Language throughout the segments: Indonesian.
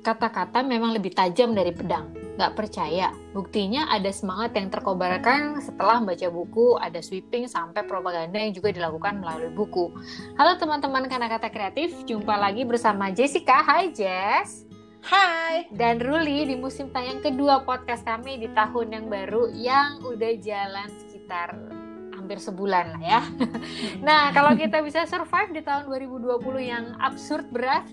kata-kata memang lebih tajam dari pedang. Gak percaya. Buktinya ada semangat yang terkobarkan setelah membaca buku, ada sweeping sampai propaganda yang juga dilakukan melalui buku. Halo teman-teman kata-kata kreatif, jumpa lagi bersama Jessica. Hai Jess. Hai. Dan Ruli di musim tayang kedua podcast kami di tahun yang baru yang udah jalan sekitar hampir sebulan lah ya. nah, kalau kita bisa survive di tahun 2020 yang absurd berat,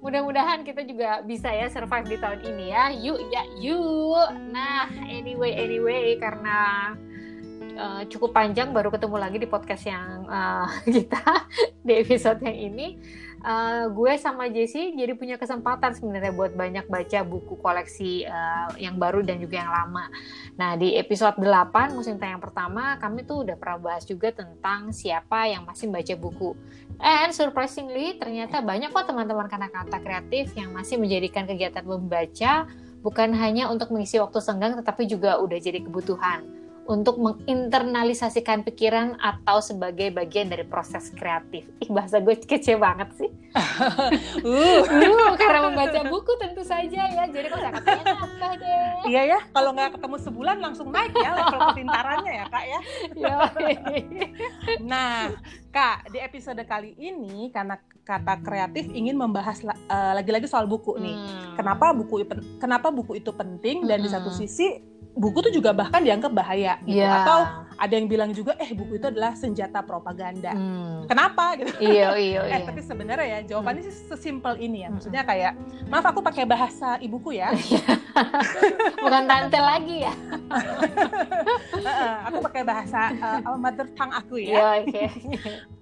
mudah-mudahan kita juga bisa ya survive di tahun ini ya. Yuk ya yuk. Nah, anyway anyway karena uh, cukup panjang baru ketemu lagi di podcast yang uh, kita di episode yang ini. Uh, gue sama Jesse jadi punya kesempatan sebenarnya buat banyak baca buku koleksi uh, yang baru dan juga yang lama. Nah, di episode 8 musim tayang pertama kami tuh udah pernah bahas juga tentang siapa yang masih baca buku. And surprisingly ternyata banyak kok teman-teman kata-kata kreatif yang masih menjadikan kegiatan membaca bukan hanya untuk mengisi waktu senggang tetapi juga udah jadi kebutuhan untuk menginternalisasikan pikiran atau sebagai bagian dari proses kreatif. Ih, bahasa gue kece banget sih. uh. uh, karena membaca buku tentu saja ya. Jadi kosakatanya nambah deh. Iya ya, kalau nggak ketemu sebulan langsung naik ya level kepintarannya ya kak ya. nah, kak di episode kali ini karena kata kreatif ingin membahas uh, lagi-lagi soal buku nih. Hmm. Kenapa buku kenapa buku itu penting dan hmm. di satu sisi buku tuh juga bahkan dianggap bahaya gitu yeah. atau ada yang bilang juga eh buku itu adalah senjata propaganda. Hmm. Kenapa gitu? Iya iya eh, iya. tapi sebenarnya ya jawabannya hmm. sih sesimpel ini ya. Maksudnya kayak maaf aku pakai bahasa ibuku ya. Bukan tante lagi ya. aku pakai bahasa uh, mother tongue aku ya. Iya oke. Okay.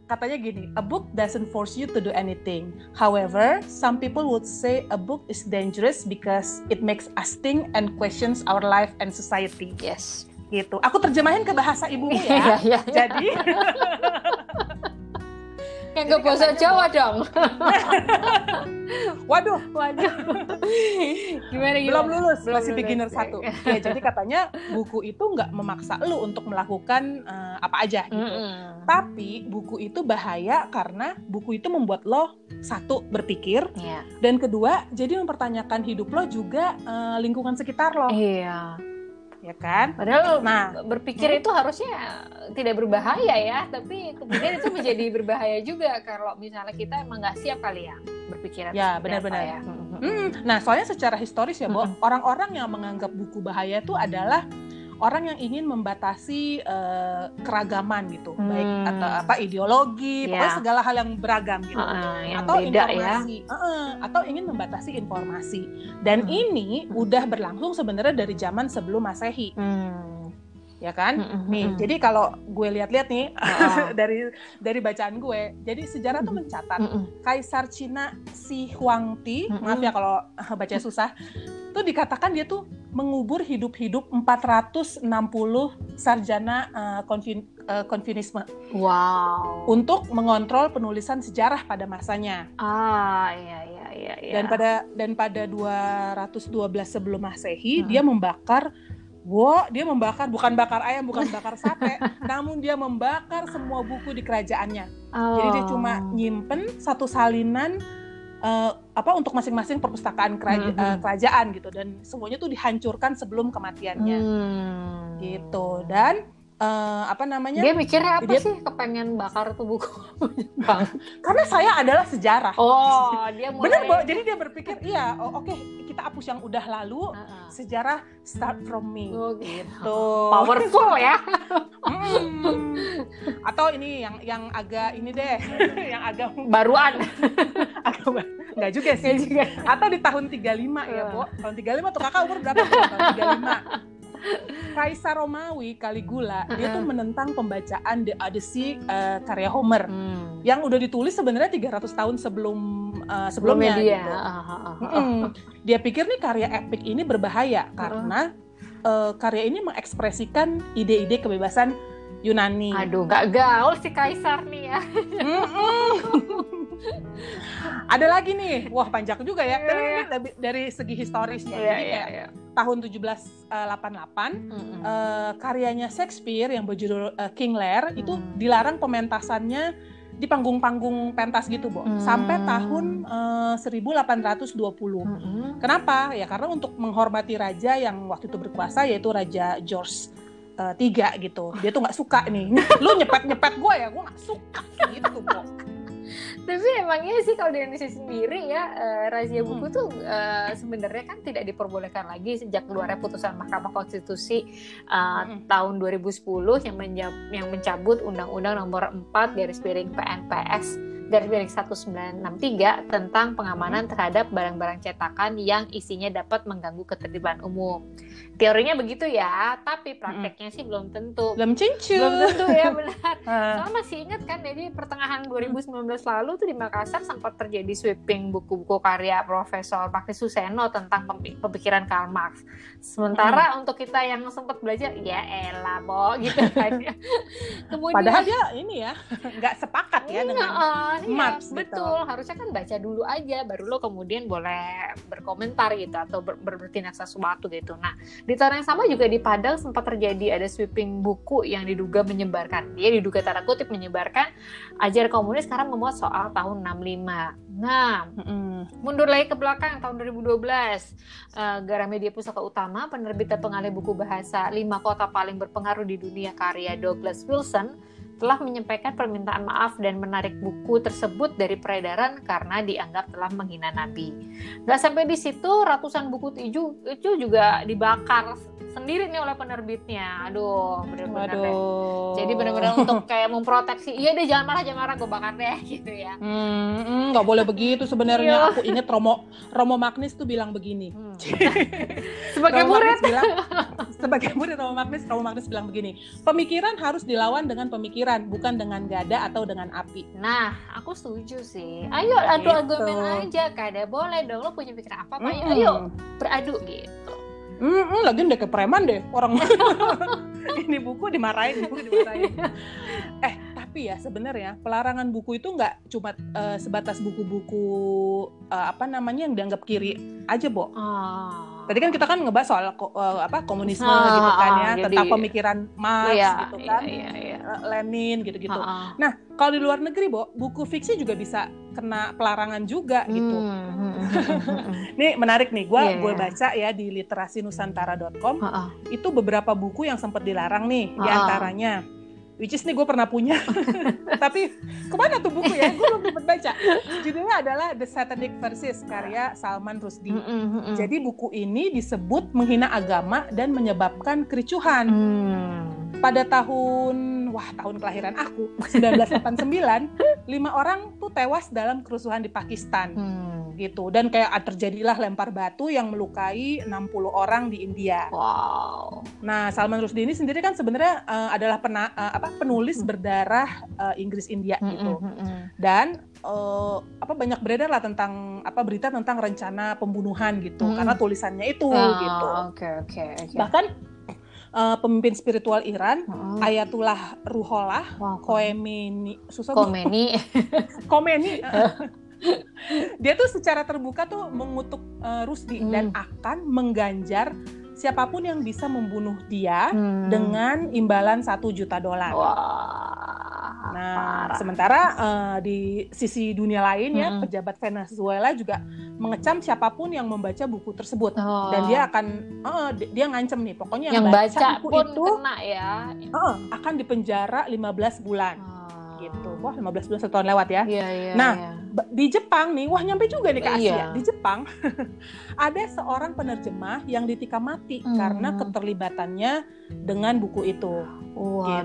Katanya gini, a book doesn't force you to do anything. However, some people would say a book is dangerous because it makes us think and questions our life and society. Yes. Gitu. Aku terjemahin ke bahasa ibumu ya. Iya, iya, Jadi Kayak nggak bahasa Jawa dong. Waduh, waduh. Gimana, gimana? Belum lulus, Belum masih lulus. beginner satu. ya, jadi katanya buku itu nggak memaksa lu untuk melakukan uh, apa aja gitu. Mm -hmm. Tapi buku itu bahaya karena buku itu membuat lo satu berpikir, yeah. dan kedua jadi mempertanyakan hidup lo juga uh, lingkungan sekitar lo. Iya ya kan? Padahal nah, berpikir hmm? itu harusnya tidak berbahaya ya, tapi kemudian itu menjadi berbahaya juga kalau misalnya kita emang nggak siap kali ya berpikiran. Ya benar-benar. Ya. Hmm, nah soalnya secara historis ya, hmm. orang-orang yang menganggap buku bahaya itu adalah orang yang ingin membatasi uh, keragaman gitu, hmm. baik atau apa ideologi, yeah. pokoknya segala hal yang beragam gitu, uh, yang atau beda, ya. informasi, ya. uh, atau ingin membatasi informasi. Dan hmm. ini udah berlangsung sebenarnya dari zaman sebelum masehi. Hmm ya kan? Mm-hmm. Nih, jadi kalau gue lihat-lihat nih oh. dari dari bacaan gue, jadi sejarah tuh mencatat mm-hmm. Kaisar Cina Si Huangti, mm-hmm. maaf ya kalau baca susah, tuh dikatakan dia tuh mengubur hidup-hidup 460 sarjana uh, konvin, uh, konfinisme. Wow. Untuk mengontrol penulisan sejarah pada masanya. Ah, iya iya iya iya. Dan pada dan pada 212 sebelum Masehi hmm. dia membakar Wow, dia membakar bukan bakar ayam, bukan bakar sate, namun dia membakar semua buku di kerajaannya. Oh. Jadi dia cuma oh. nyimpen satu salinan uh, apa untuk masing-masing perpustakaan keraja mm -hmm. uh, kerajaan gitu dan semuanya tuh dihancurkan sebelum kematiannya mm. gitu dan uh, apa namanya? Dia mikirnya apa dia, sih? Kepengen bakar tuh buku bang. Karena saya adalah sejarah. Oh dia mulai... bener bo. Jadi dia berpikir iya oh, oke okay, kita hapus yang udah lalu. Uh -uh. sejarah start from me. Oh, gitu. Powerful ya. Hmm. atau ini yang yang agak ini deh yang agak baruan. Agak Enggak juga sih. Juga. atau di tahun 35 ya Bo. Tahun 35 tuh kakak umur berapa tahun 35 Kaisar Romawi Caligula uh-huh. dia tuh menentang pembacaan The Odyssey uh, karya Homer hmm. yang udah ditulis sebenarnya 300 tahun sebelum uh, sebelumnya dia. gitu. Uh, uh, uh, uh. Dia pikir nih karya epic ini berbahaya uh. karena uh, karya ini mengekspresikan ide-ide kebebasan Yunani. Aduh, gak gaul si Kaisar nih ya. Ada lagi nih, wah panjang juga ya. Tapi yeah. dari, dari segi historisnya, yeah, jadi yeah, yeah. tahun 1788 mm -hmm. uh, karyanya Shakespeare yang berjudul uh, King Lear mm. itu dilarang pementasannya di panggung-panggung pentas gitu, Bo. Hmm. Sampai tahun uh, 1820. Hmm. Kenapa? Ya karena untuk menghormati raja yang waktu itu berkuasa yaitu Raja George uh, tiga gitu. Dia tuh nggak suka nih. Lu nyepet-nyepet gue ya, gue nggak suka gitu, Bo tapi emangnya sih kalau di Indonesia sendiri ya uh, razia buku hmm. tuh uh, sebenarnya kan tidak diperbolehkan lagi sejak keluarnya putusan Mahkamah Konstitusi uh, hmm. tahun 2010 yang, menjab, yang mencabut Undang-Undang Nomor 4 garis miring PNPS garis miring 1963 tentang pengamanan terhadap barang-barang cetakan yang isinya dapat mengganggu ketertiban umum teorinya begitu ya tapi prakteknya mm. sih belum tentu belum cincu belum tentu ya benar soalnya masih ingat kan jadi pertengahan 2019 lalu tuh di Makassar sempat terjadi sweeping buku-buku karya Profesor Pakri Suseno tentang pemikiran Karl Marx sementara mm. untuk kita yang sempat belajar ya elah bo gitu kan ya. kemudian padahal dia ini ya nggak sepakat ya dengan uh, Marx iya, betul gitu. harusnya kan baca dulu aja baru lo kemudian boleh berkomentar gitu atau ber bertindak sesuatu gitu nah di tahun yang sama juga di Padang sempat terjadi ada sweeping buku yang diduga menyebarkan, dia diduga tanda kutip menyebarkan ajar komunis sekarang memuat soal tahun 65. Nah, mm, mundur lagi ke belakang tahun 2012, uh, Gramedia Pusaka Utama, penerbit dan pengalih buku bahasa lima kota paling berpengaruh di dunia karya Douglas Wilson telah menyampaikan permintaan maaf dan menarik buku tersebut dari peredaran karena dianggap telah menghina Nabi. Gak sampai di situ, ratusan buku itu, itu juga dibakar sendiri nih oleh penerbitnya. Aduh, benar-benar Jadi benar-benar untuk kayak memproteksi. Iya deh, jangan marah, jangan marah, gue bakar deh gitu ya. Hmm, nggak boleh begitu sebenarnya. Iya. Aku inget Romo Romo Magnis tuh bilang begini. Hmm. sebagai Romo murid bilang, sebagai murid Romo Magnis, Romo Magnis bilang begini. Pemikiran harus dilawan dengan pemikiran, bukan dengan gada atau dengan api. Nah, aku setuju sih. Ayo adu gitu. argumen aja, kada boleh dong. Lo punya pikiran apa? apa mm -hmm. Ayo beradu gitu. Hmm, hmm, lagi udah ke preman deh orang ini buku dimarahin, buku dimarahin. eh, tapi ya sebenarnya pelarangan buku itu nggak cuma uh, sebatas buku-buku uh, apa namanya yang dianggap kiri aja, Bo. Oh. Tadi kan kita kan ngebahas soal uh, apa komunisme oh, gitu kan ya, oh, tentang pemikiran Marx iya, gitu kan, iya, iya, iya. Lenin gitu-gitu. Oh, oh. Nah, kalau di luar negeri, Bo, buku fiksi juga bisa kena pelarangan juga gitu. Hmm, hmm, hmm, hmm Nih menarik nih, gue yeah, gue iya. baca ya di literasinusantara.com uh -uh. itu beberapa buku yang sempat dilarang nih, uh -uh. di antaranya which is nih gue pernah punya. Tapi ke mana tuh buku ya? Gue belum sempat baca. Judulnya adalah The Satanic Verses karya Salman Rushdie. Mm -hmm. jadi buku ini disebut menghina agama dan menyebabkan kericuhan. Mm. pada tahun wah tahun kelahiran aku 1989 lima orang tuh tewas dalam kerusuhan di Pakistan hmm. gitu dan kayak terjadilah lempar batu yang melukai 60 orang di India. Wow. Nah Salman Rushdie ini sendiri kan sebenarnya uh, adalah pena, uh, apa penulis berdarah uh, Inggris India hmm, gitu hmm, hmm, hmm. dan uh, apa banyak beredar lah tentang apa berita tentang rencana pembunuhan gitu hmm. karena tulisannya itu oh, gitu. Oke okay, oke. Okay, okay. Bahkan uh, pemimpin spiritual Iran, hmm. Ayatullah Ruhollah wow. Khomeini, susah Khomeini, Khomeini. dia tuh secara terbuka tuh mengutuk uh, Rusdi hmm. dan akan mengganjar siapa pun yang bisa membunuh dia hmm. dengan imbalan satu juta dolar. Nah, parah. sementara uh, di sisi dunia lain ya, hmm. pejabat Venezuela juga mengecam siapa pun yang membaca buku tersebut oh. dan dia akan uh, dia ngancem nih, pokoknya yang, yang baca, baca buku pun itu kena ya. Uh, akan dipenjara 15 bulan. Oh gitu. Wah, 15 bulan setahun lewat ya. Iya, iya, nah, iya. Di Jepang nih, wah nyampe juga nih ke Asia. Iya. Di Jepang ada seorang penerjemah yang ditikam mati hmm. karena keterlibatannya dengan buku itu. Waduh,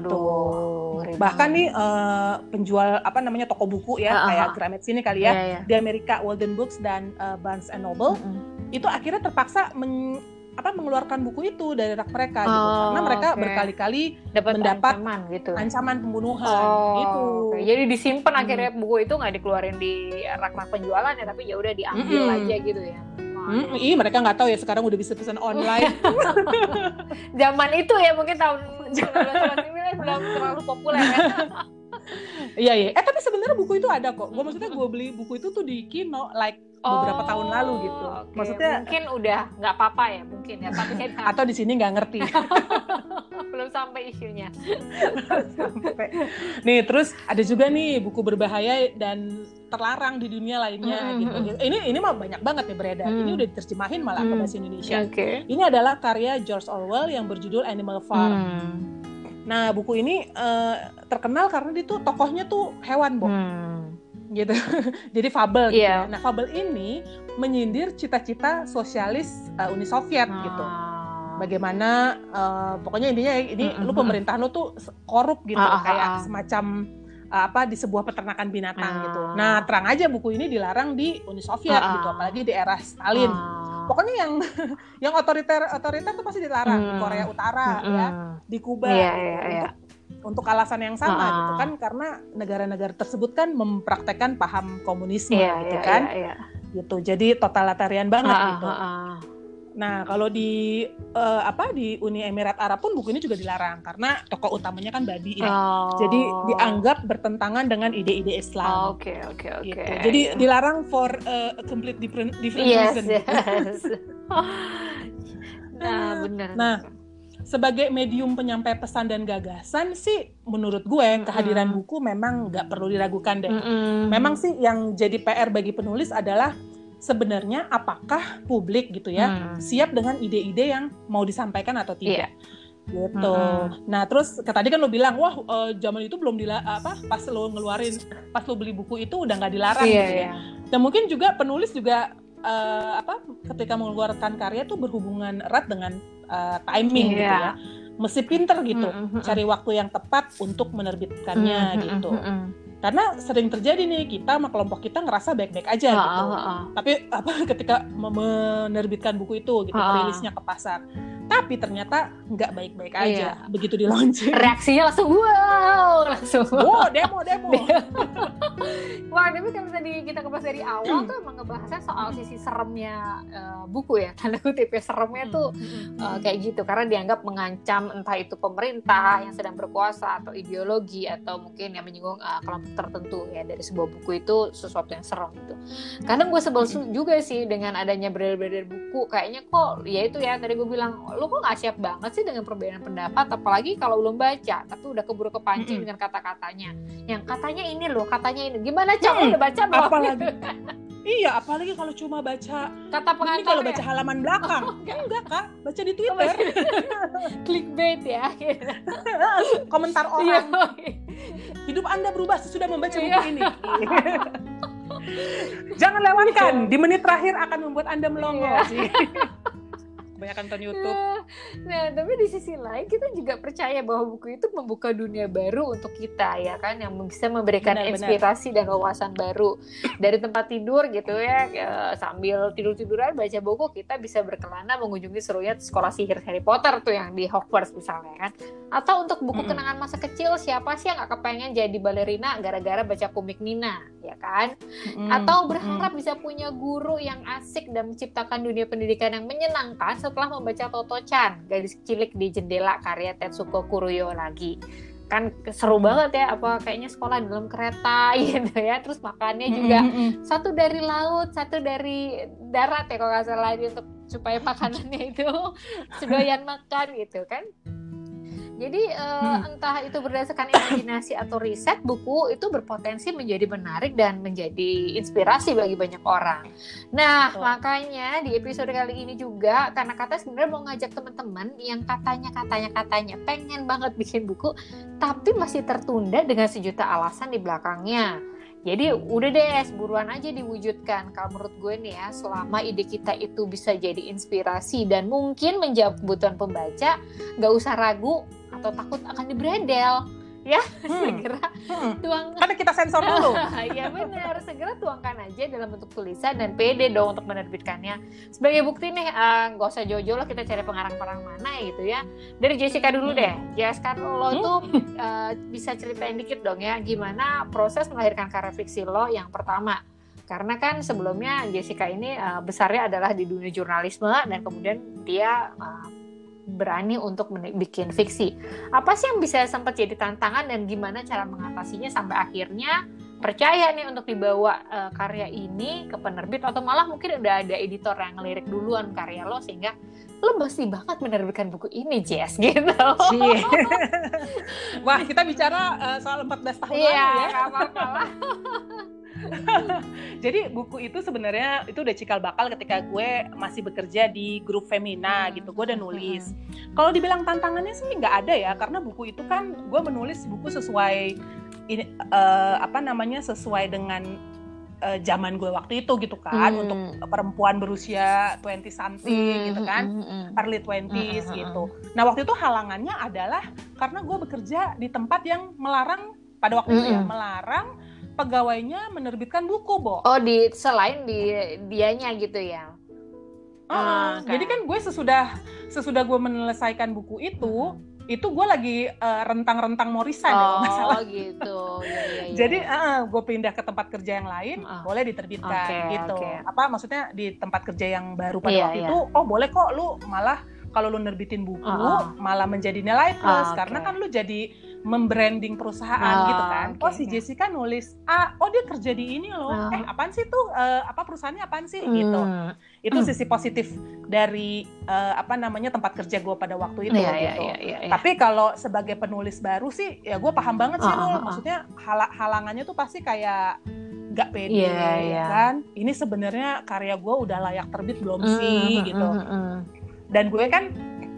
gitu. Bahkan nih uh, penjual apa namanya toko buku ya, uh -huh. kayak Gramet sini kali ya, yeah, yeah. di Amerika Walden Books dan uh, Barnes and Noble, -huh. itu akhirnya terpaksa men apa mengeluarkan buku itu dari rak mereka gitu. oh, gitu karena mereka okay. berkali-kali mendapat ancaman gitu ancaman pembunuhan oh, gitu okay. jadi disimpan hmm. akhirnya buku itu nggak dikeluarin di rak-rak penjualan ya tapi ya udah diambil hmm. aja gitu ya Hmm, iya mereka nggak tahu ya sekarang udah bisa pesan online. Zaman itu ya mungkin tahun 1999 belum terlalu populer ya. Iya iya. Eh tapi sebenarnya buku itu ada kok. Gue maksudnya gue beli buku itu tuh di Kino like beberapa tahun lalu gitu. Oh, okay. Maksudnya mungkin udah nggak apa-apa ya mungkin ya tapi atau di sini nggak ngerti. belum sampai isunya sampai nih terus ada juga nih buku berbahaya dan terlarang di dunia lainnya mm -hmm. gitu ini ini mah banyak banget ya beredar mm. ini udah diterjemahin malah mm. ke bahasa Indonesia okay. ini adalah karya George Orwell yang berjudul Animal Farm mm. nah buku ini uh, terkenal karena dia tuh tokohnya tuh hewan boh mm gitu. Jadi fabel gitu. Yeah. Ya. Nah, fabel ini menyindir cita-cita sosialis uh, Uni Soviet gitu. ah. gitu. Bagaimana uh, pokoknya intinya ini mm -hmm. lu pemerintah lu tuh korup gitu ah, ah kayak ah, ah. semacam uh, apa di sebuah peternakan binatang gitu. ah. gitu. Nah, terang aja buku ini dilarang di Uni Soviet ah, gitu, apalagi di era Stalin. Ah. Pokoknya yang yang otoriter otoriter tuh pasti dilarang mm. di Korea Utara mm -hmm. ya, di Kuba. Yeah, yeah, yeah untuk alasan yang sama uh. gitu kan karena negara-negara tersebut kan mempraktekkan paham komunisme yeah, gitu yeah, kan yeah, yeah. gitu jadi totalitarian banget uh, gitu uh, uh. nah kalau di uh, apa di Uni Emirat Arab pun buku ini juga dilarang karena tokoh utamanya kan babi ya oh. jadi dianggap bertentangan dengan ide-ide Islam oke oke oke gitu. jadi dilarang for uh, a complete different different yes, reason yes. nah benar nah sebagai medium penyampai pesan dan gagasan sih menurut gue kehadiran mm. buku memang nggak perlu diragukan deh. Mm -hmm. Memang sih yang jadi PR bagi penulis adalah sebenarnya apakah publik gitu ya mm. siap dengan ide-ide yang mau disampaikan atau tidak. Yeah gitu. Mm-hmm. Nah terus tadi kan lo bilang wah uh, zaman itu belum dila apa pas lo ngeluarin pas lo beli buku itu udah nggak dilarang yeah, gitu ya. Yeah. Dan mungkin juga penulis juga uh, apa ketika mengeluarkan karya tuh berhubungan erat dengan uh, timing yeah. gitu ya mesti pinter gitu mm -hmm. cari waktu yang tepat untuk menerbitkannya mm -hmm. gitu mm -hmm. karena sering terjadi nih kita sama kelompok kita ngerasa baik-baik aja ha, gitu ha, ha. tapi apa ketika menerbitkan buku itu gitu rilisnya ke pasar tapi ternyata nggak baik-baik aja. Iya. begitu di launching reaksinya langsung wow! Langsung. Wow demo demo. Wah tapi kalau tadi kita kebahas dari awal tuh emang ngebahasnya soal sisi seremnya uh, buku ya. Tanda kutip ya seremnya tuh uh, kayak gitu. Karena dianggap mengancam entah itu pemerintah yang sedang berkuasa atau ideologi atau mungkin yang menyinggung uh, kelompok tertentu ya. Dari sebuah buku itu sesuatu yang serem gitu. Kadang gue sebel juga sih dengan adanya beredar-beredar buku. Kayaknya kok ya itu ya tadi gue bilang lu kok nggak siap banget sih dengan perbedaan pendapat? Apalagi kalau belum baca tapi udah keburu kepancing mm -hmm. dengan kata-katanya. Yang katanya ini loh katanya ini. Gimana cak? Hmm, udah baca belum? Apalagi iya apalagi kalau cuma baca kata pengantar kalau baca halaman belakang. Oh, enggak. enggak kak. Baca di twitter. Clickbait ya komentar iya, orang. hidup anda berubah sesudah membaca buku iya. ini. Jangan lewatkan, di menit terakhir akan membuat Anda melongo. Iya. Banyak nonton YouTube. Nah, tapi di sisi lain kita juga percaya bahwa buku itu membuka dunia baru untuk kita ya kan yang bisa memberikan benar, inspirasi benar. dan wawasan baru dari tempat tidur gitu ya, ya sambil tidur-tiduran baca buku kita bisa berkelana mengunjungi serunya sekolah sihir Harry Potter tuh yang di Hogwarts misalnya kan. Atau untuk buku mm -hmm. kenangan masa kecil siapa sih yang gak kepengen jadi balerina gara-gara baca komik Nina ya kan? Mm -hmm. Atau berharap mm -hmm. bisa punya guru yang asik dan menciptakan dunia pendidikan yang menyenangkan setelah membaca Toto-chan, gadis cilik di jendela karya Tetsuko Kuroyo lagi. Kan seru banget ya, apa kayaknya sekolah di dalam kereta gitu ya. Terus makannya juga mm -hmm. satu dari laut, satu dari darat ya kalau nggak salah untuk supaya makanannya itu sedoyan makan gitu kan. Jadi uh, hmm. entah itu berdasarkan imajinasi atau riset, buku itu berpotensi menjadi menarik dan menjadi inspirasi bagi banyak orang. Nah, oh. makanya di episode kali ini juga karena kata sebenarnya mau ngajak teman-teman yang katanya katanya katanya pengen banget bikin buku, tapi masih tertunda dengan sejuta alasan di belakangnya. Jadi udah deh, buruan aja diwujudkan. Kalau menurut gue nih ya, selama ide kita itu bisa jadi inspirasi dan mungkin menjawab kebutuhan pembaca, nggak usah ragu atau takut akan dibredel. Ya hmm. segera hmm. tuang karena kita sensor dulu. Ya benar. Segera tuangkan aja dalam bentuk tulisan dan pede dong untuk menerbitkannya. Sebagai bukti nih uh, nggak usah jojo lah kita cari pengarang-pengarang mana gitu ya. Dari Jessica dulu deh. Jessica lo hmm. tuh uh, bisa ceritain dikit dong ya gimana proses melahirkan karya fiksi lo yang pertama. Karena kan sebelumnya Jessica ini uh, besarnya adalah di dunia jurnalisme dan kemudian dia uh, berani untuk bikin fiksi. Apa sih yang bisa sempat jadi tantangan dan gimana cara mengatasinya sampai akhirnya percaya nih untuk dibawa uh, karya ini ke penerbit atau malah mungkin udah ada editor yang ngelirik duluan karya lo sehingga lo masih banget menerbitkan buku ini Jess gitu. Wah kita bicara uh, soal 14 tahun iya, lalu ya. apa-apa Jadi buku itu sebenarnya itu udah cikal bakal ketika gue masih bekerja di grup Femina gitu. Gue udah nulis. Kalau dibilang tantangannya sih nggak ada ya, karena buku itu kan gue menulis buku sesuai ini uh, apa namanya sesuai dengan uh, zaman gue waktu itu gitu kan hmm. untuk perempuan berusia 20 something hmm. gitu kan hmm. hmm. early 20s hmm. gitu. Nah waktu itu halangannya adalah karena gue bekerja di tempat yang melarang pada waktu hmm. itu ya melarang pegawainya menerbitkan buku, Bo. Oh, di selain di dianya gitu ya. Uh, uh, okay. Jadi kan gue sesudah sesudah gue menyelesaikan buku itu, hmm itu gue lagi uh, rentang-rentang mau resign oh, masalah. gitu. Ya, ya, ya. Jadi uh, gue pindah ke tempat kerja yang lain, uh. boleh diterbitkan okay, gitu. Okay. Apa maksudnya di tempat kerja yang baru pada yeah, waktu yeah. itu, oh boleh kok lu malah kalau lu nerbitin buku uh, uh. malah menjadi nilai plus uh, okay. karena kan lu jadi membranding perusahaan oh, gitu kan. Okay, oh si Jessica nulis ah oh dia kerja di ini loh. Oh. Eh apaan sih tuh uh, apa perusahaannya apaan sih hmm. gitu. Itu hmm. sisi positif dari uh, apa namanya tempat kerja gue pada waktu itu yeah, gitu. Yeah, yeah, yeah, Tapi kalau sebagai penulis baru sih ya gue paham banget sih oh, loh. Maksudnya hal halangannya tuh pasti kayak nggak pede yeah, yeah. kan. Ini sebenarnya karya gue udah layak terbit belum mm, sih mm, gitu. Mm, mm. Dan gue kan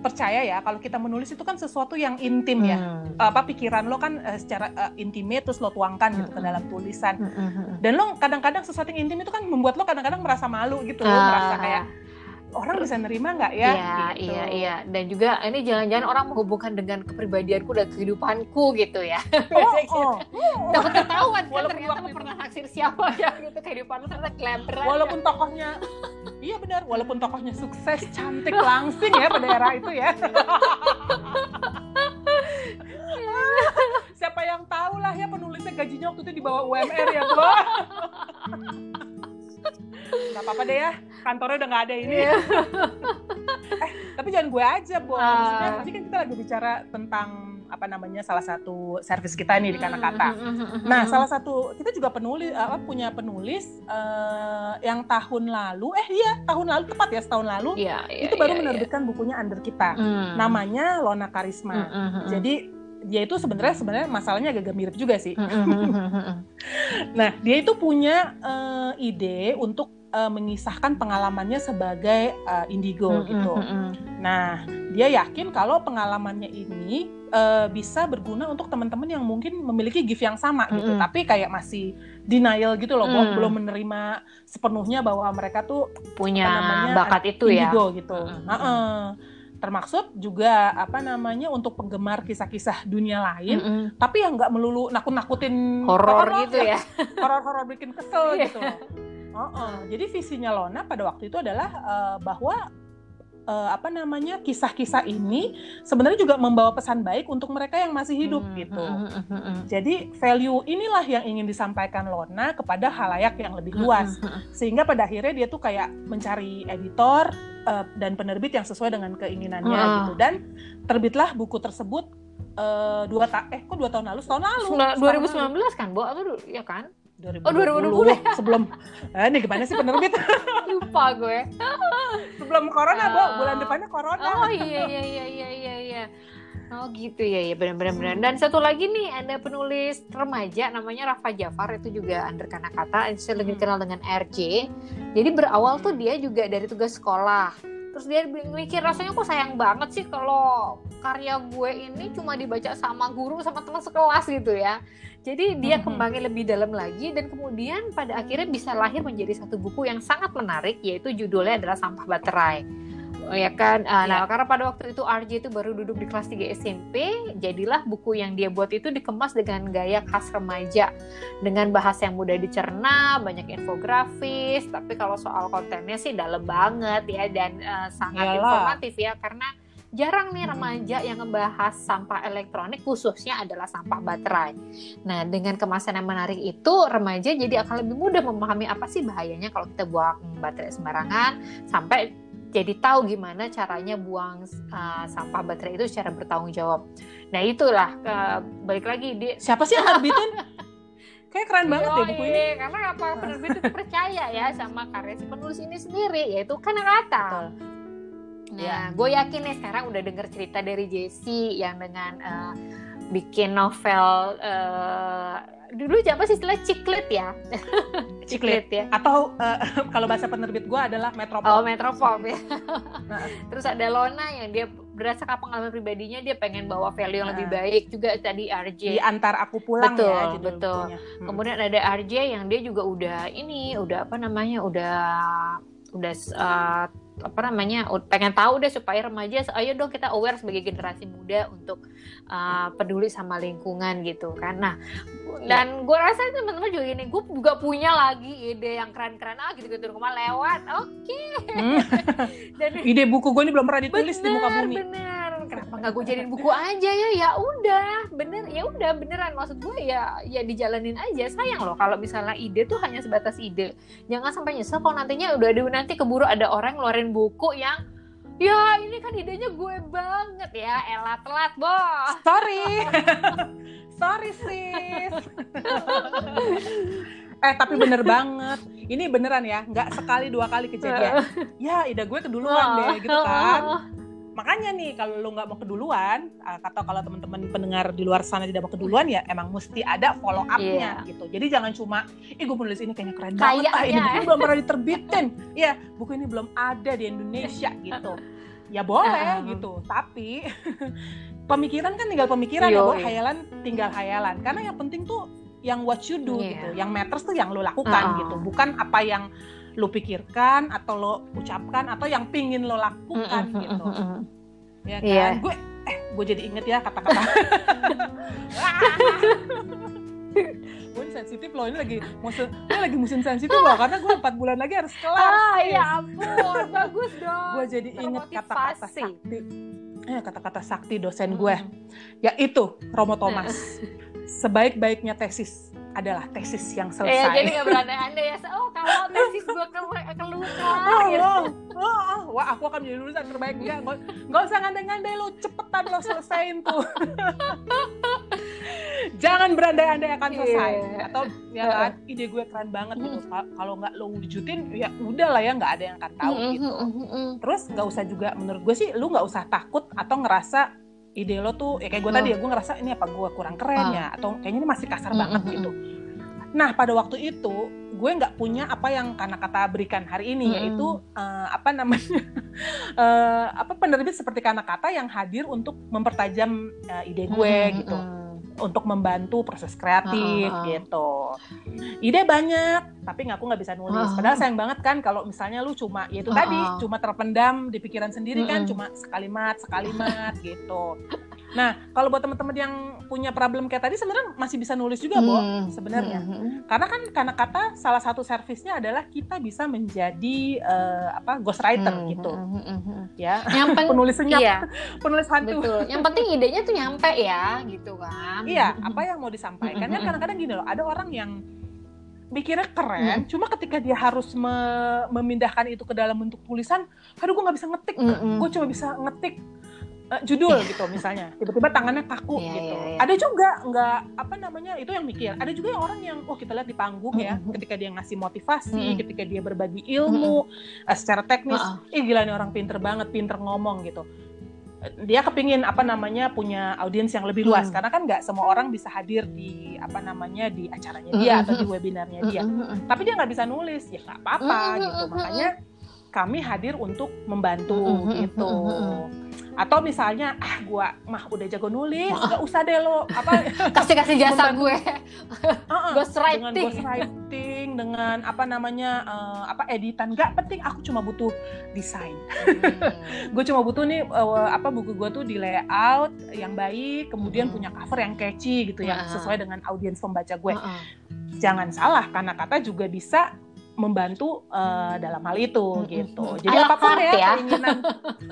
percaya ya kalau kita menulis itu kan sesuatu yang intim ya. hmm. apa pikiran lo kan uh, secara uh, intimate terus lo tuangkan hmm. gitu ke hmm. dalam tulisan hmm, hmm. dan lo kadang-kadang sesuatu yang intim itu kan membuat lo kadang-kadang merasa malu gitu uh. merasa kayak orang bisa nerima nggak ya? Iya, gitu. iya, iya. Dan juga ini jangan-jangan orang menghubungkan dengan kepribadianku dan kehidupanku gitu ya. Oh, gitu. oh, oh. Dapat ketahuan kan walaupun ternyata waktu pernah naksir siapa ya gitu kehidupan lu ternyata Walaupun tokohnya iya benar, walaupun tokohnya sukses, cantik, langsing ya pada era itu ya. Siapa yang tahu lah ya penulisnya gajinya waktu itu di bawah UMR ya, Bu. Gak apa-apa deh ya, kantornya udah gak ada ini. Yeah. eh, tapi jangan gue aja, Bo. Uh. Maksudnya, ini kan kita lagi bicara tentang apa namanya salah satu servis kita nih di Kanakata. Nah, salah satu kita juga penulis apa punya penulis uh, yang tahun lalu, eh iya tahun lalu tepat ya setahun lalu, yeah, yeah, itu baru yeah, menerbitkan yeah. bukunya under kita, mm. namanya Lona Karisma. Mm -hmm. Jadi dia itu sebenarnya sebenarnya masalahnya agak mirip juga sih. nah, dia itu punya uh, ide untuk uh, mengisahkan pengalamannya sebagai uh, indigo gitu. Nah, dia yakin kalau pengalamannya ini uh, bisa berguna untuk teman-teman yang mungkin memiliki gift yang sama gitu, tapi kayak masih denial gitu loh, mm. belum menerima sepenuhnya bahwa mereka tuh punya namanya, bakat itu indigo, ya. gitu. Mm. Uh -uh termaksud juga apa namanya untuk penggemar kisah-kisah dunia lain mm -hmm. tapi yang nggak melulu nakut-nakutin horor gitu ya horor-horor bikin kesel iya. gitu uh -uh. jadi visinya Lona pada waktu itu adalah uh, bahwa uh, apa namanya kisah-kisah ini sebenarnya juga membawa pesan baik untuk mereka yang masih hidup hmm, gitu. Hmm, hmm, hmm, hmm. Jadi value inilah yang ingin disampaikan Lorna kepada halayak yang lebih luas, hmm, hmm, sehingga pada akhirnya dia tuh kayak mencari editor uh, dan penerbit yang sesuai dengan keinginannya hmm. gitu. Dan terbitlah buku tersebut uh, dua ta eh kok dua tahun lalu? Tahun lalu. 2019 kan, Bu? Atau ya kan? 2020. Oh 2020 sebelum eh, ini gimana sih penerbit? Lupa gue. sebelum corona, uh, Bu. Bulan depannya corona. Oh iya iya iya iya iya iya. Oh gitu ya ya benar-benar Dan satu lagi nih ada penulis remaja namanya Rafa Jafar itu juga under kata saya lebih hmm. kenal dengan RJ. Jadi berawal tuh dia juga dari tugas sekolah terus dia mikir rasanya kok sayang banget sih kalau karya gue ini cuma dibaca sama guru sama teman sekelas gitu ya. Jadi dia kembangin lebih dalam lagi dan kemudian pada akhirnya bisa lahir menjadi satu buku yang sangat menarik yaitu judulnya adalah sampah baterai Oh ya kan, uh, nah karena pada waktu itu RJ itu baru duduk di kelas 3 SMP, jadilah buku yang dia buat itu dikemas dengan gaya khas remaja, dengan bahasa yang mudah dicerna, banyak infografis, tapi kalau soal kontennya sih dalam banget ya dan uh, sangat Yalah. informatif ya karena jarang nih remaja yang ngebahas sampah elektronik khususnya adalah sampah baterai. Nah, dengan kemasan yang menarik itu remaja jadi akan lebih mudah memahami apa sih bahayanya kalau kita buang baterai sembarangan sampai jadi tahu gimana caranya buang uh, sampah baterai itu secara bertanggung jawab. Nah itulah uh, balik lagi di siapa sih yang nerbitin? kayak keren banget Yoi, ya buku ini karena apa penerbit itu percaya ya sama karya si penulis ini sendiri yaitu kan kata Betul. Nah, Ya. gue yakin nih sekarang udah denger cerita dari Jessie yang dengan eh, bikin novel eh, dulu apa sih istilah ciklit ya? Ciklit. ya. atau eh, kalau bahasa penerbit gue adalah metropol Oh, Metropop ya. Nah. Terus ada Lona yang dia berdasarkan pengalaman pribadinya dia pengen bawa value yang lebih Nah. baik juga tadi RJ. di antar aku pulang Betul, ya betul. Hmm. Kemudian ada RJ yang dia juga udah ini, udah apa namanya, udah udah eh, apa namanya, pengen tahu deh supaya remaja, ayo dong kita aware sebagai generasi muda untuk eh, peduli sama lingkungan gitu kan. Nah, dan gue rasa teman-teman juga gini, gue juga punya lagi ide yang keren-keren. Ah gitu gitu rumah lewat, oke. Hmm. Dan ide buku gue ini belum pernah ditulis di muka bumi. bener kenapa nggak gue jadiin buku aja ya? Ya udah bener ya udah beneran. Maksud gue ya ya dijalanin aja. Sayang loh kalau misalnya ide tuh hanya sebatas ide. Jangan sampai nyesel kalau nantinya udah ada nanti keburu ada orang ngeluarin buku yang ya ini kan idenya gue banget ya. Elat telat bos. Sorry. Sorry sis. Eh tapi bener banget. Ini beneran ya nggak sekali dua kali kejadian. Ya ide gue keduluan deh gitu kan makanya nih kalau lo nggak mau keduluan uh, atau kalau teman-teman pendengar di luar sana tidak mau keduluan ya emang mesti ada follow up-nya Iya. gitu jadi jangan cuma ih gue penulis ini kayaknya keren banget ah ini buku belum pernah diterbitin ya buku ini belum ada di Indonesia gitu ya boleh Uh-uh. gitu tapi pemikiran kan tinggal pemikiran ya Yoi. bahwa hayalan tinggal hayalan karena yang penting tuh yang what you do Iya. gitu yang matters tuh yang lo lakukan Uh-uh. gitu bukan apa yang lo pikirkan atau lo ucapkan atau yang pingin lo lakukan gitu. ya kan? Iya. gue eh gue jadi inget ya kata-kata. Gue ini sensitif loh ini lagi musim ini lagi musim sensitif loh karena gue empat bulan lagi harus kelar. Ah ya ampun bagus dong. Gue jadi inget kata-kata sakti. Eh kata-kata sakti dosen gue. Yaitu Romo Thomas. Sebaik-baiknya tesis adalah tesis yang Eh, selesai jadi nggak berandai-andai ya. Oh, kalau tesis gue keluar, keluar Oh, gitu. oh, oh, oh. Wah, aku akan menjadi lulusan terbaik. Enggak, nggak, nggak usah ngandai-ngandai lo, cepetan lo selesaiin tuh. Jangan berandai-andai akan selesai. Iya. Atau ya kan, ide gue keren banget gitu. Ka- Kalau nggak lo wujudin, ya udah lah ya, nggak ada yang akan tahu gitu. Terus nggak usah juga, menurut gue sih, lu nggak usah takut atau ngerasa ide lo tuh, ya kayak gue tadi ya, gue ngerasa ini apa gue kurang keren ya, atau kayaknya ini masih kasar banget gitu. Nah pada waktu itu gue nggak punya apa yang karena kata berikan hari ini yaitu eh, apa namanya eh, apa penerbit seperti karena kata yang hadir untuk mempertajam eh, ide gue gitu untuk membantu proses kreatif ah, ah. gitu. Ide banyak tapi ngaku nggak bisa nulis. Ah, ah. Padahal sayang banget kan kalau misalnya lu cuma ya itu Ah, tadi ah. cuma terpendam di pikiran sendiri kan Mm-mm. cuma sekalimat sekalimat gitu. Nah kalau buat teman-teman yang punya problem kayak tadi sebenarnya masih bisa nulis juga, Bo. Hmm. sebenarnya. Karena kan karena kata salah satu servisnya adalah kita bisa menjadi eh, apa ghostwriter Hmm, gitu hmm, ya. Yang penting Penulis senyap, iya, penulis hantu. betul. Yang penting idenya tuh nyampe ya, gitu kan. Iya, apa yang mau disampaikan kan kadang-kadang gini loh, ada orang yang mikirnya keren, cuma ketika dia harus me- memindahkan itu ke dalam bentuk tulisan, aduh gue nggak bisa ngetik, Mm-mm. gue cuma bisa ngetik eh, judul gitu misalnya, tiba-tiba tangannya kaku Iya, gitu. iya, iya. Ada juga nggak apa namanya itu yang mikir, ada juga yang orang yang, oh kita lihat di panggung ya, ketika dia ngasih motivasi, ketika dia berbagi ilmu eh, secara teknis, Uh-uh. ih gila nih orang pinter banget, pinter ngomong gitu. Dia kepingin apa namanya punya audiens yang lebih luas Hmm. karena kan nggak semua orang bisa hadir di apa namanya di acaranya dia atau di webinarnya dia. Tapi dia nggak bisa nulis ya nggak apa-apa gitu. Makanya kami hadir untuk membantu Mm-mm, gitu. mm-mm. Atau misalnya ah gua mah udah jago nulis, nggak usah deh lo apa Kasih kasih jasa Membantu. gue. uh-uh, dengan Ghostwriting. ghostwriting, dengan apa namanya eh, apa editan, nggak penting. Aku cuma butuh desain. Hmm. gue cuma butuh nih eh, apa buku gue tuh di layout yang baik kemudian Mm. punya cover yang catchy gitu Ah. ya sesuai dengan audiens pembaca gue Uh-uh. jangan salah karena kata juga bisa membantu eh, dalam hal itu gitu Mm. jadi A la apa pun ya, ya. keinginan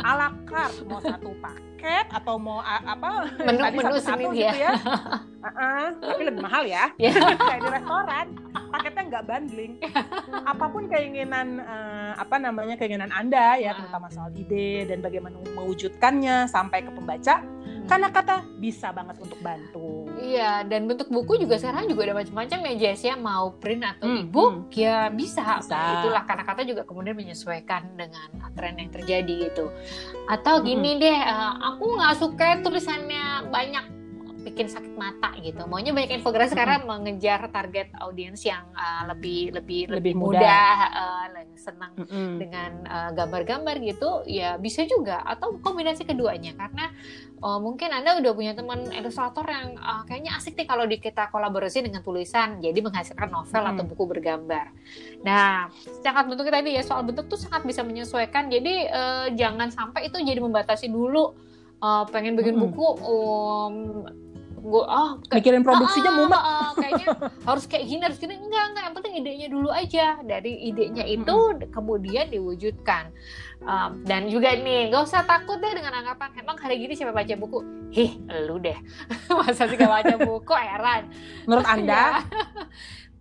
ala carte mau satu paket atau mau a- apa Menu- tadi menu sendiri gitu ya Uh-uh, tapi lebih mahal ya Ya. kayak di restoran paketnya nggak bundling apa pun keinginan eh, apa namanya keinginan anda ya Ah. terutama soal ide dan bagaimana mewujudkannya sampai ke pembaca karena kata bisa banget untuk bantu Iya, dan bentuk buku juga sekarang juga ada macam-macam ya Jess ya, mau print atau Hmm, e-book hmm. ya bisa. Bisa. Nah, itulah kata-kata juga kemudian menyesuaikan dengan tren yang terjadi gitu. Atau Hmm. gini deh, eh, aku nggak suka tulisannya banyak bikin sakit mata gitu. Maunya banyak infografis Hmm. karena mengejar target audiens yang eh, lebih lebih Lebih lebih muda. mudah, eh, lebih senang Mm-mm. dengan uh, gambar-gambar gitu ya bisa juga atau kombinasi keduanya karena uh, mungkin anda udah punya teman ilustrator yang uh, kayaknya asik nih kalau di kita kolaborasi dengan tulisan jadi menghasilkan novel Hmm. atau buku bergambar nah sangat bentuk tadi ya soal bentuk tuh sangat bisa menyesuaikan jadi uh, jangan sampai itu jadi membatasi dulu uh, pengen bikin Mm-mm. buku um, gua ah kayak Mikirin produksinya Ah, ah, mumet. ah, kayaknya harus kayak gini harus gini enggak enggak yang penting idenya dulu aja dari idenya itu kemudian diwujudkan Um, dan juga nih gak usah takut deh dengan anggapan emang hari gini siapa baca buku hih lu deh masa sih gak baca buku heran Menurut Anda? Ya.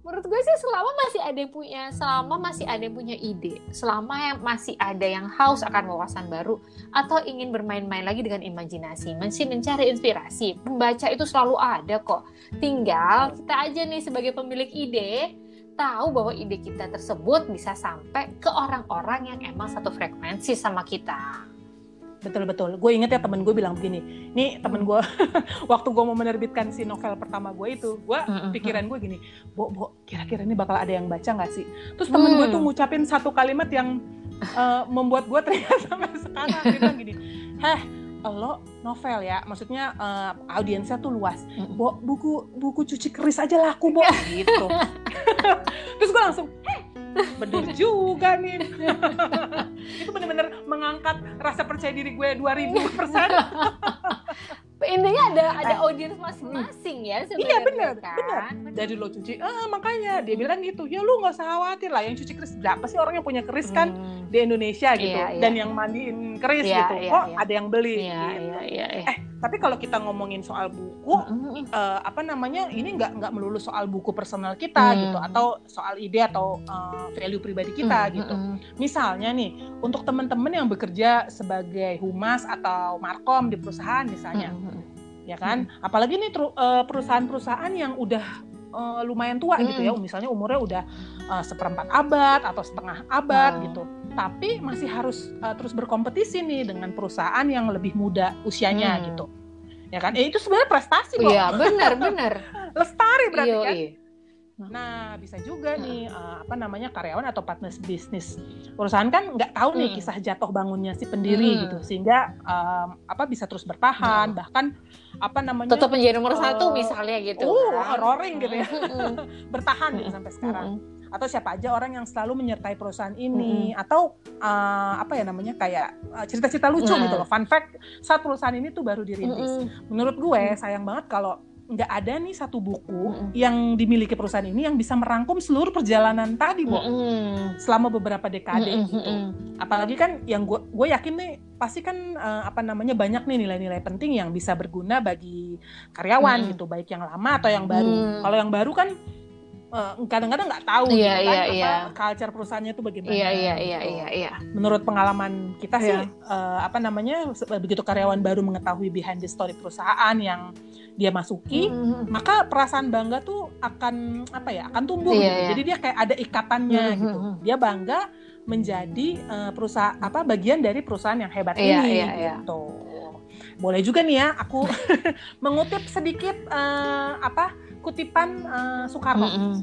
Menurut gue sih selama masih ada yang punya selama masih ada yang punya ide selama yang masih ada yang haus akan wawasan baru atau ingin bermain-main lagi dengan imajinasi masih mencari inspirasi pembaca itu selalu ada kok. Tinggal kita aja nih sebagai pemilik ide tahu bahwa ide kita tersebut bisa sampai ke orang-orang yang emang satu frekuensi sama kita Betul betul. Gue inget ya temen gue bilang begini. Nih temen gue waktu gue mau menerbitkan si novel pertama gue itu, gue Mm-mm. pikiran gue gini, Bo, Bo, kira-kira ini bakal ada yang baca nggak sih? Terus temen gue Hmm. tuh ngucapin satu kalimat yang eh, membuat gue teringat sampai sekarang. Dia bilang gini, heh, lo novel ya, maksudnya eh, audiensnya tuh luas. Bo, buku buku cuci keris aja laku, Bo, gitu. Terus gue langsung, heh, bener juga nih. itu bener-bener mengangkat rasa percaya diri gue 2000 persen. intinya ada ada audiens masing-masing ya sebenarnya Iya bener, kan? bener. Dari lo cuci, ah makanya dia bilang gitu, ya lu nggak usah khawatir lah yang cuci keris berapa sih orang yang punya keris kan Hmm. di Indonesia gitu, Iya, iya. dan yang mandiin keris Iya, gitu, iya, kok iya. ada yang beli. Iya, gitu. iya, iya, iya. Eh, tapi kalau kita ngomongin soal buku, Mm-mm. eh, apa namanya, ini nggak nggak melulu soal buku personal kita Hmm. gitu, atau soal ide atau eh, value pribadi kita Mm, gitu. mm, mm. Misalnya nih, untuk teman-teman yang bekerja sebagai humas atau markom di perusahaan misalnya, Mm, mm, ya kan? Apalagi nih eh, perusahaan-perusahaan yang udah eh, lumayan tua gitu ya, Mm. misalnya umurnya udah eh, seperempat abad atau setengah abad Wow. gitu. Tapi masih harus eh, terus berkompetisi nih dengan perusahaan yang lebih muda usianya Hmm. gitu. Ya kan? Eh, itu sebenarnya prestasi kok. Iya, benar, benar. Lestari berarti kan? iya. Nah, bisa juga nih eh, apa namanya karyawan atau partner bisnis perusahaan kan nggak tahu nih Hmm. kisah jatuh bangunnya si pendiri Hmm. gitu, sehingga em, apa bisa terus bertahan, bahkan apa namanya Tetap menjadi nomor satu Eh, misalnya gitu. oh, kan. roaring gitu ya. Mm, bertahan gitu sampai sekarang. Mm, Atau siapa aja orang yang selalu menyertai perusahaan ini atau eh, apa ya namanya kayak eh, cerita-cerita lucu Nah. gitu loh. Fun fact, saat perusahaan ini tuh baru dirintis. mm, Menurut gue Mm. sayang banget kalau nggak ada nih satu buku Mm-mm. yang dimiliki perusahaan ini yang bisa merangkum seluruh perjalanan tadi, Bo, mm, selama beberapa dekade mm, gitu. mm, Apalagi kan yang gue gue yakin nih pasti kan eh, apa namanya banyak nih nilai-nilai penting yang bisa berguna bagi karyawan Mm. gitu, baik yang lama atau yang baru. Mm. Kalau yang baru kan kadang-kadang nggak tahu Iya, gitu kan iya, apa iya. culture perusahaannya itu bagaimana. Iya, iya, iya, gitu. iya, iya. Menurut pengalaman kita sih eh, apa namanya begitu karyawan baru mengetahui behind the story perusahaan yang dia masuki, Mm, maka perasaan bangga tuh akan apa ya akan tumbuh Iya, gitu. iya. jadi dia kayak ada ikatannya Mhm, gitu mhm. dia bangga menjadi eh, perusahaan apa bagian dari perusahaan yang hebat Iya, ini iya, iya. gitu boleh juga nih ya aku mengutip sedikit eh, apa kutipan eh, Soekarno mm, mm.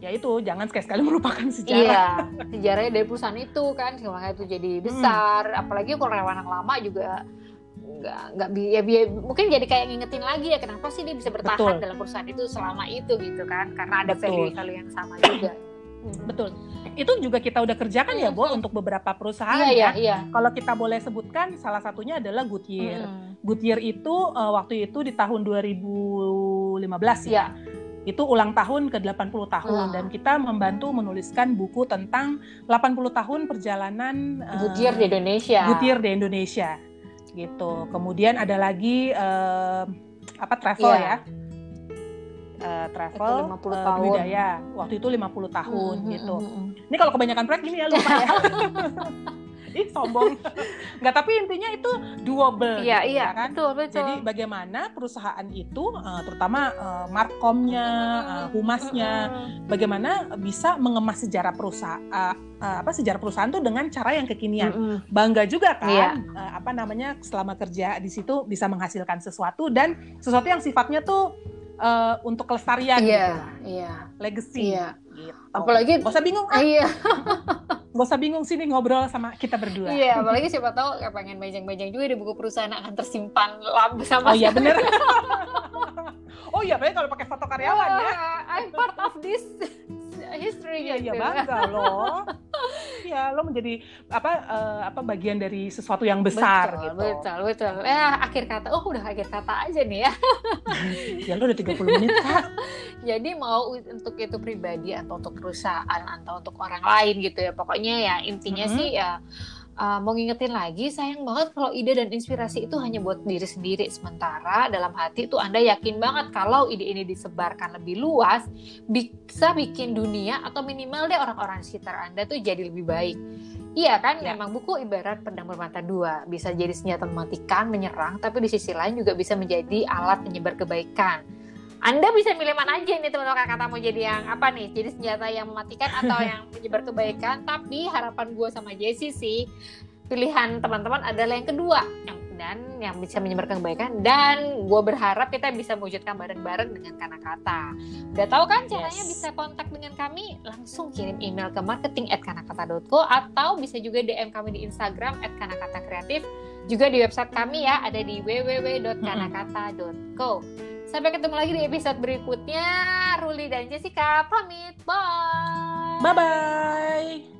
yaitu jangan sekali-sekali merupakan sejarah Iya, sejarahnya dari perusahaan itu kan, makanya itu jadi Hmm. besar. Apalagi kalau karyawan yang lama juga nggak nggak ya, bi- mungkin jadi kayak ngingetin lagi ya kenapa sih dia bisa bertahan Betul. dalam perusahaan itu selama itu gitu kan karena ada value-value yang sama juga. Betul itu juga kita udah kerjakan ya Bo Mhm. untuk beberapa perusahaan Iya iya ya iya. kalau kita boleh sebutkan salah satunya adalah Goodyear Mm. Goodyear itu eh, waktu itu di tahun 2015 Iya. ya. Itu ulang tahun ke 80 tahun Wah. dan kita membantu menuliskan buku tentang 80 tahun perjalanan eh, Goodyear di Indonesia. Goodyear di Indonesia. Gitu. Kemudian ada lagi eh, apa travel Iya. ya. Eh, travel Itu 50 eh, tahun. budaya. Waktu itu 50 tahun Mm, mm, gitu. mm, mm. Ini kalau kebanyakan proyek gini ya lupa ya. ih sombong nggak tapi intinya itu doable iya gitu, iya ya kan betul betul jadi bagaimana perusahaan itu uh, terutama uh, markomnya uh, humasnya bagaimana bisa mengemas sejarah perusahaan uh, uh, apa sejarah perusahaan tuh dengan cara yang kekinian Mm-mm. bangga juga kan Iya. uh, apa namanya selama kerja di situ bisa menghasilkan sesuatu dan sesuatu yang sifatnya tuh uh, untuk kelestarian iya gitu. iya. Legacy Iya. gitu. Apalagi- gak usah bingung Ah, ah, iya. Gak usah bingung sini ngobrol sama kita berdua. Iya apalagi siapa tahu kayak pengen bejeng-bejeng juga di buku perusahaan akan tersimpan lab bersama oh iya bener. Oh iya baik kalau pakai foto karyawan ya. Wah, I'm part of this history Iya iya gitu. bangga loh. Iya lo menjadi apa eh, apa bagian dari sesuatu yang besar betul, gitu. Betul, betul. Ya, akhir kata. Oh, udah akhir kata aja nih ya. Ya lo udah 30 menit kak. Jadi mau untuk itu pribadi atau untuk perusahaan atau untuk orang lain gitu ya. Pokoknya ya intinya Mhm. sih ya uh, mau ngingetin lagi sayang banget kalau ide dan inspirasi itu hanya buat diri sendiri sementara dalam hati itu Anda yakin banget kalau ide ini disebarkan lebih luas bisa bikin dunia atau minimal deh orang-orang sekitar Anda tuh jadi lebih baik. Iya kan, Ya. memang buku ibarat pedang bermata dua, bisa jadi senjata mematikan, menyerang, tapi di sisi lain juga bisa menjadi alat penyebar kebaikan. Anda bisa milih mana aja nih teman-teman kata mau jadi yang apa nih? Jadi senjata yang mematikan atau yang menyebar kebaikan. Tapi harapan gue sama Jessie sih pilihan teman-teman adalah yang kedua yang dan yang bisa menyebarkan kebaikan dan gue berharap kita bisa mewujudkan bareng-bareng dengan kata-kata. Udah tahu kan caranya Yes. bisa kontak dengan kami langsung kirim email ke marketing@kanakata.co atau bisa juga DM kami di Instagram @kanakata_kreatif juga di website kami ya ada di www.kanakata.co. Sampai ketemu lagi di episode berikutnya. Ruli dan Jessica pamit. Bye. Bye bye.